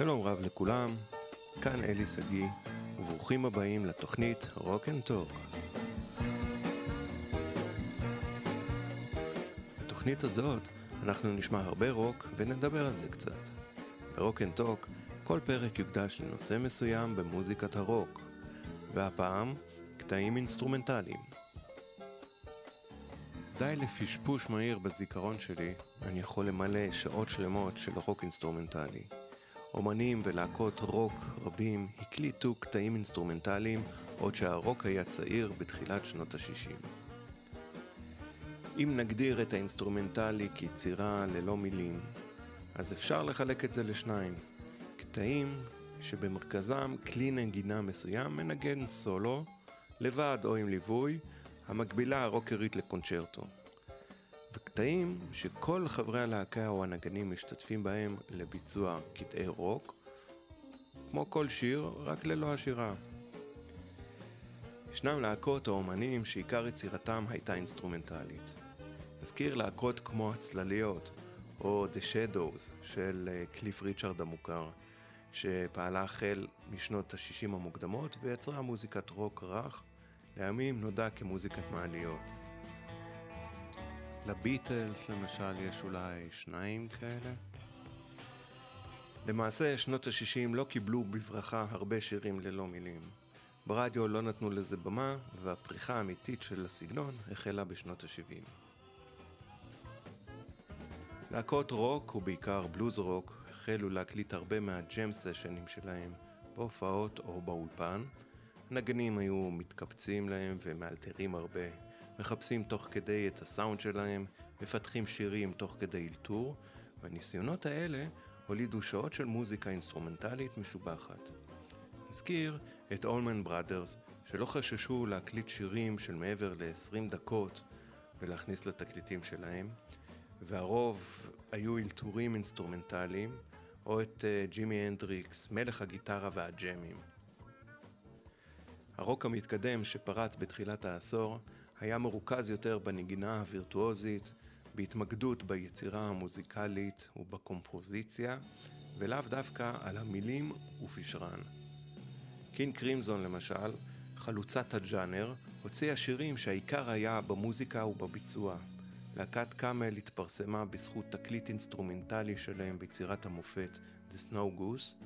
שלום רב לכולם, כאן אלי שגיא, וברוכים הבאים לתוכנית Rock and Talk. בתוכנית הזאת אנחנו נשמע הרבה רוק ונדבר על זה קצת. ב Rock and Talk כל פרק יוקדש לנושא מסוים במוזיקת הרוק, והפעם קטעים אינסטרומנטליים. די לפשפוש מהיר בזיכרון שלי, אני יכול למלא שעות שלמות של רוק אינסטרומנטלי. אומנים ולהקות רוק רבים הקליטו קטעים אינסטרומנטליים עוד שהרוק היה צעיר בתחילת שנות ה-60. אם נגדיר את האינסטרומנטלי כיצירה ללא מילים, אז אפשר לחלק את זה לשניים. קטעים שבמרכזם כלי נגינה מסוים מנגן סולו, לבד או עם ליווי, המקבילה הרוקרית לקונצ'רטו. וקטעים שכל חברי הלהקה או הנגנים משתתפים בהם לביצוע קטעי רוק, כמו כל שיר, רק ללא השירה. ישנם להקות או אומנים שעיקר יצירתם הייתה אינסטרומנטלית. נזכיר להקות כמו הצלליות, או The Shadows של אה, קליף ריצ'רד המוכר, שפעלה החל משנות ה-60 המוקדמות ויצרה מוזיקת רוק רך, לימים נודע כמוזיקת מעליות. לביטלס למשל יש אולי שניים כאלה. למעשה שנות ה-60 לא קיבלו בברכה הרבה שירים ללא מילים. ברדיו לא נתנו לזה במה, והפריחה האמיתית של הסגנון החלה בשנות ה-70. להקות רוק, ובעיקר בלוז רוק, החלו להקליט הרבה מהג'ם סשנים שלהם בהופעות או באולפן. הנגנים היו מתקבצים להם ומאלתרים הרבה, מחפשים תוך כדי את הסאונד שלהם, מפתחים שירים תוך כדי אלתור, והניסיונות האלה הולידו שעות של מוזיקה אינסטרומנטלית משובחת. נזכיר את Allman Brothers, שלא חששו להקליט שירים של מעבר ל-20 דקות ולהכניס לתקליטים שלהם, והרוב היו אלתורים אינסטרומנטליים, או את uh, ג'ימי הנדריקס, מלך הגיטרה והג'מים. הרוק המתקדם שפרץ בתחילת העשור היה מרוכז יותר בנגינה הווירטואוזית, בהתמקדות ביצירה המוזיקלית ובקומפוזיציה, ולאו דווקא על המילים ופשרן. קין קרימזון למשל, חלוצת הג'אנר, הוציאה שירים שהעיקר היה במוזיקה ובביצוע. להקת קאמל התפרסמה בזכות תקליט אינסטרומנטלי שלהם ביצירת המופת The Snow Goose.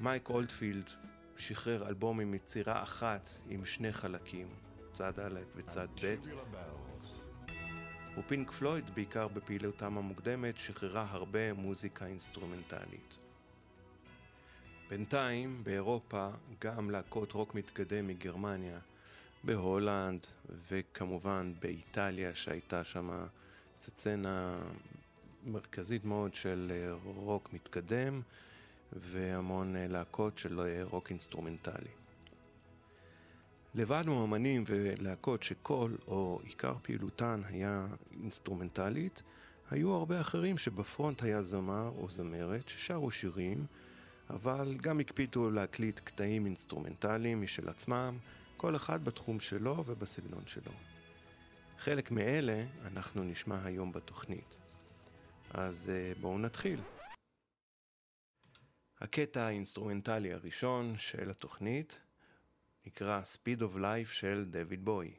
מייק אולדפילד שחרר אלבום עם יצירה אחת עם שני חלקים, צד א' וצד ב', ופינק פלויד, בעיקר בפעילותם המוקדמת, שחררה הרבה מוזיקה אינסטרומנטלית. בינתיים, באירופה, גם להקות רוק מתקדם מגרמניה, בהולנד, וכמובן באיטליה, שהייתה שם סצנה מרכזית מאוד של אה, רוק מתקדם, והמון אה, להקות של אה, רוק אינסטרומנטלי. לבד מאמנים ולהקות שכל או עיקר פעילותן היה אינסטרומנטלית, היו הרבה אחרים שבפרונט היה זמר או זמרת ששרו שירים, אבל גם הקפידו להקליט קטעים אינסטרומנטליים משל עצמם, כל אחד בתחום שלו ובסגנון שלו. חלק מאלה אנחנו נשמע היום בתוכנית. אז אה, בואו נתחיל. הקטע האינסטרומנטלי הראשון של התוכנית נקרא Speed of Life של דויד בוי.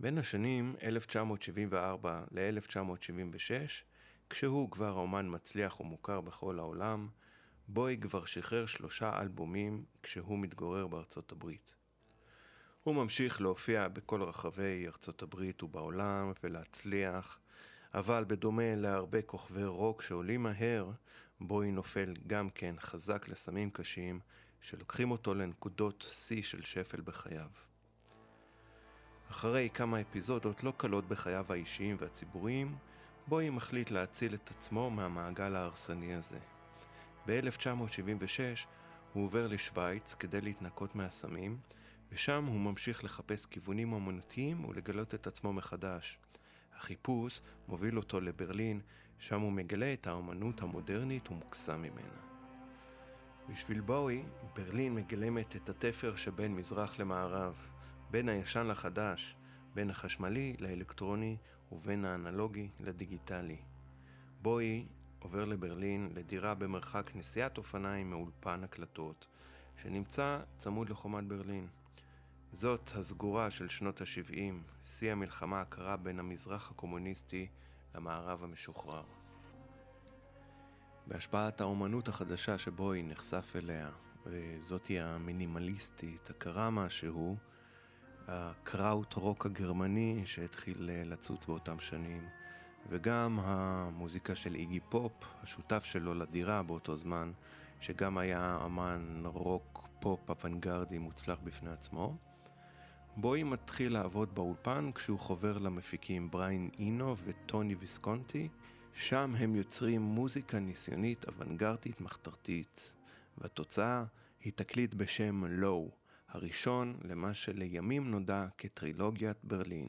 בין השנים 1974 ל-1976, כשהוא כבר אומן מצליח ומוכר בכל העולם, בוי כבר שחרר שלושה אלבומים כשהוא מתגורר בארצות הברית. הוא ממשיך להופיע בכל רחבי ארצות הברית ובעולם ולהצליח, אבל בדומה להרבה כוכבי רוק שעולים מהר, בוי נופל גם כן חזק לסמים קשים שלוקחים אותו לנקודות שיא של שפל בחייו. אחרי כמה אפיזודות לא קלות בחייו האישיים והציבוריים, בוי מחליט להציל את עצמו מהמעגל ההרסני הזה. ב-1976 הוא עובר לשוויץ כדי להתנקות מהסמים, ושם הוא ממשיך לחפש כיוונים אמנותיים ולגלות את עצמו מחדש. החיפוש מוביל אותו לברלין, שם הוא מגלה את האמנות המודרנית ומוקסם ממנה. בשביל בואי, ברלין מגלמת את התפר שבין מזרח למערב, בין הישן לחדש, בין החשמלי לאלקטרוני ובין האנלוגי לדיגיטלי. בואי עובר לברלין לדירה במרחק נסיעת אופניים מאולפן הקלטות, שנמצא צמוד לחומת ברלין. זאת הסגורה של שנות ה-70, שיא המלחמה הקרה בין המזרח הקומוניסטי למערב המשוחרר. בהשפעת האומנות החדשה שבו היא נחשף אליה, וזאתי המינימליסטית, הקרה משהו, הקראוט רוק הגרמני שהתחיל לצוץ באותם שנים, וגם המוזיקה של איגי פופ, השותף שלו לדירה באותו זמן, שגם היה אמן רוק פופ אוונגרדי מוצלח בפני עצמו. בואי מתחיל לעבוד באולפן כשהוא חובר למפיקים בריין אינו וטוני ויסקונטי, שם הם יוצרים מוזיקה ניסיונית אוונגרדית מחתרתית, והתוצאה היא תקליט בשם לואו, הראשון למה שלימים נודע כטרילוגיית ברלין.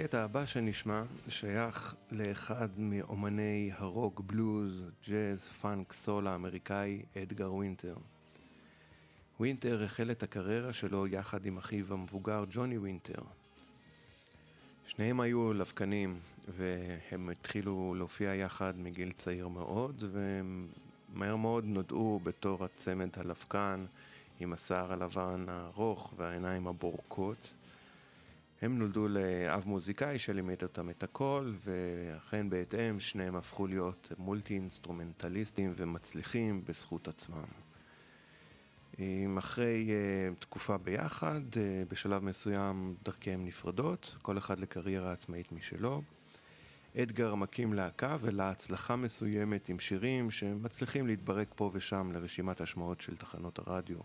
הקטע הבא שנשמע שייך לאחד מאומני הרוק, בלוז, ג'אז, פאנק, סול האמריקאי, אדגר ווינטר. ווינטר החל את הקריירה שלו יחד עם אחיו המבוגר ג'וני ווינטר. שניהם היו לבקנים והם התחילו להופיע יחד מגיל צעיר מאוד והם מהר מאוד נודעו בתור הצמד הלבקן עם השיער הלבן הארוך והעיניים הבורקות. הם נולדו לאב מוזיקאי שלימד אותם את הכל, ואכן בהתאם שניהם הפכו להיות מולטי אינסטרומנטליסטים ומצליחים בזכות עצמם. אחרי אה, תקופה ביחד, אה, בשלב מסוים דרכיהם נפרדות, כל אחד לקריירה עצמאית משלו. אדגר מקים להקה ולהצלחה מסוימת עם שירים שמצליחים להתברג פה ושם לרשימת השמעות של תחנות הרדיו.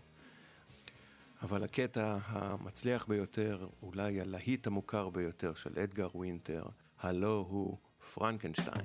אבל הקטע המצליח ביותר, אולי הלהיט המוכר ביותר של אדגר ווינטר, הלו הוא פרנקנשטיין.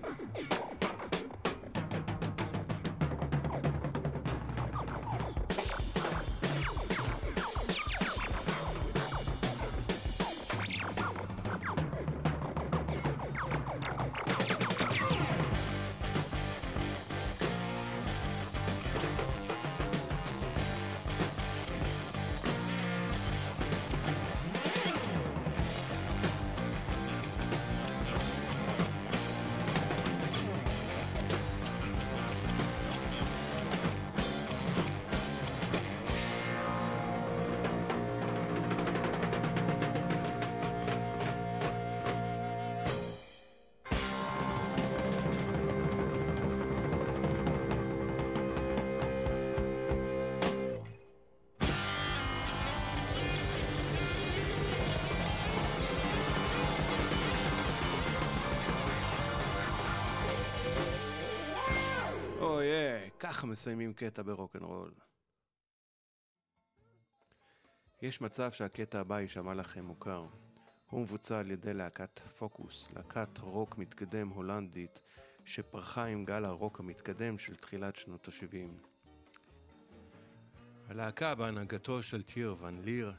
ככה מסיימים קטע ברוקנרול. יש מצב שהקטע הבא יישמע לכם מוכר. הוא מבוצע על ידי להקת פוקוס, להקת רוק מתקדם הולנדית שפרחה עם גל הרוק המתקדם של תחילת שנות ה-70. הלהקה בהנהגתו של טיר ון ליר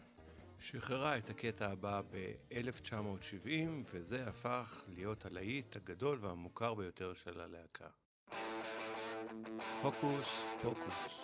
שחררה את הקטע הבא ב-1970 וזה הפך להיות הלהיט הגדול והמוכר ביותר של הלהקה. הוקוס פוקוס.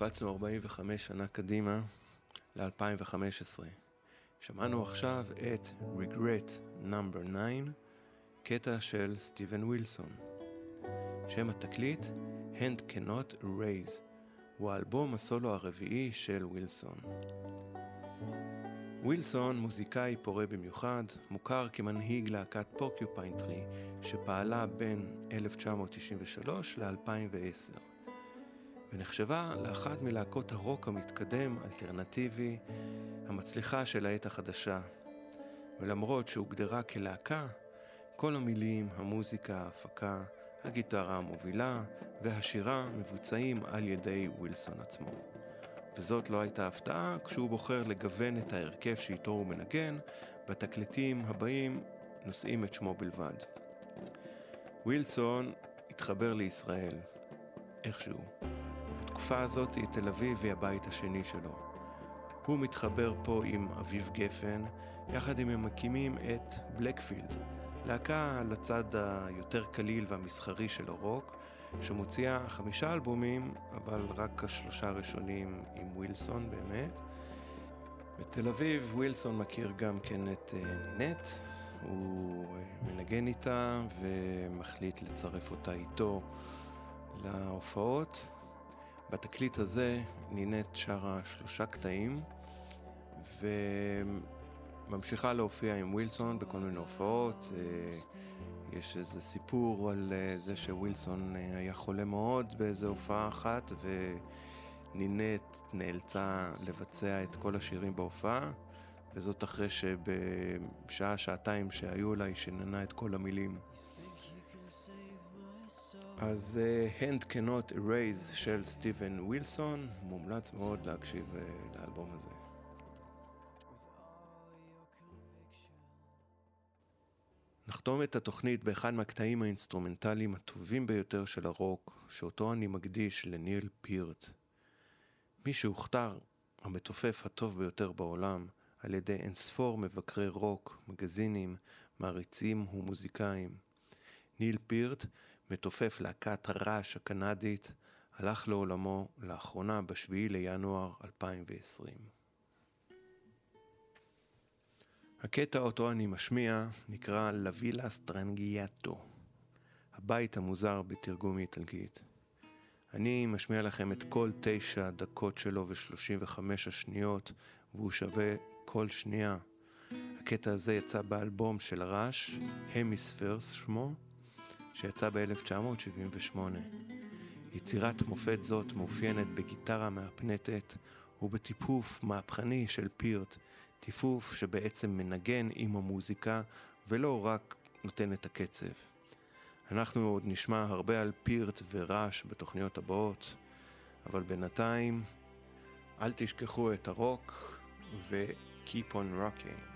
קפצנו 45 שנה קדימה ל-2015. שמענו עכשיו את Regret No. 9, קטע של סטיבן ווילסון. שם התקליט Hand Cannot Erase, הוא האלבום הסולו הרביעי של ווילסון. ווילסון מוזיקאי פורה במיוחד, מוכר כמנהיג להקת Porcupine Tree שפעלה בין 1993 ל-2010 ונחשבה לאחת מלהקות הרוק המתקדם, אלטרנטיבי, המצליחה של העת החדשה. ולמרות שהוגדרה כלהקה, כל המילים, המוזיקה, ההפקה, הגיטרה המובילה והשירה מבוצעים על ידי ווילסון עצמו. וזאת לא הייתה הפתעה כשהוא בוחר לגוון את ההרכב שאיתו הוא מנגן, בתקליטים הבאים נושאים את שמו בלבד. ווילסון התחבר לישראל, איכשהו. בתקופה הזאת תל אביב היא הבית השני שלו. הוא מתחבר פה עם אביב גפן, יחד הם מקימים את בלקפילד, להקה לצד היותר קליל והמסחרי של הרוק, שמוציאה חמישה אלבומים, אבל רק השלושה הראשונים עם ווילסון באמת. בתל אביב ווילסון מכיר גם כן את אה, נינט, הוא אה, מנגן איתה ומחליט לצרף אותה איתו להופעות. בתקליט הזה נינט שרה שלושה קטעים וממשיכה להופיע עם ווילסון בכל מיני הופעות. אה, יש איזה סיפור על אה, זה שווילסון אה, היה חולה מאוד באיזה הופעה אחת ונינט נאלצה לבצע את כל השירים בהופעה וזאת אחרי שבשעה, שעתיים שהיו לה היא שננה את כל המילים. אז uh, Hand Cannot Erase של סטיבן ווילסון, מומלץ מאוד להקשיב uh, לאלבום הזה. נחתום את התוכנית באחד מהקטעים האינסטרומנטליים הטובים ביותר של הרוק, שאותו אני מקדיש לניל פירט. מי שהוכתר המתופף הטוב ביותר בעולם על ידי אינספור מבקרי רוק, מגזינים, מעריצים ומוזיקאים. ניל פירט, מתופף להקת Rush הקנדית, הלך לעולמו לאחרונה ב-7 לינואר 2020. הקטע אותו אני משמיע נקרא La Villa Strangiato, הבית המוזר בתרגום מאיטלקית. אני משמיע לכם את כל תשע דקות שלו ושלושים וחמש השניות, והוא שווה כל שנייה. הקטע הזה יצא באלבום של רעש, המיספרס שמו, שיצא ב-1978. יצירת מופת זאת מאופיינת בגיטרה מהפנטת ובטיפוף מהפכני של פירט, טיפוף שבעצם מנגן עם המוזיקה ולא רק נותן את הקצב. אנחנו עוד נשמע הרבה על פירט ורעש בתוכניות הבאות, אבל בינתיים אל תשכחו את הרוק ו-Keep on Rocking.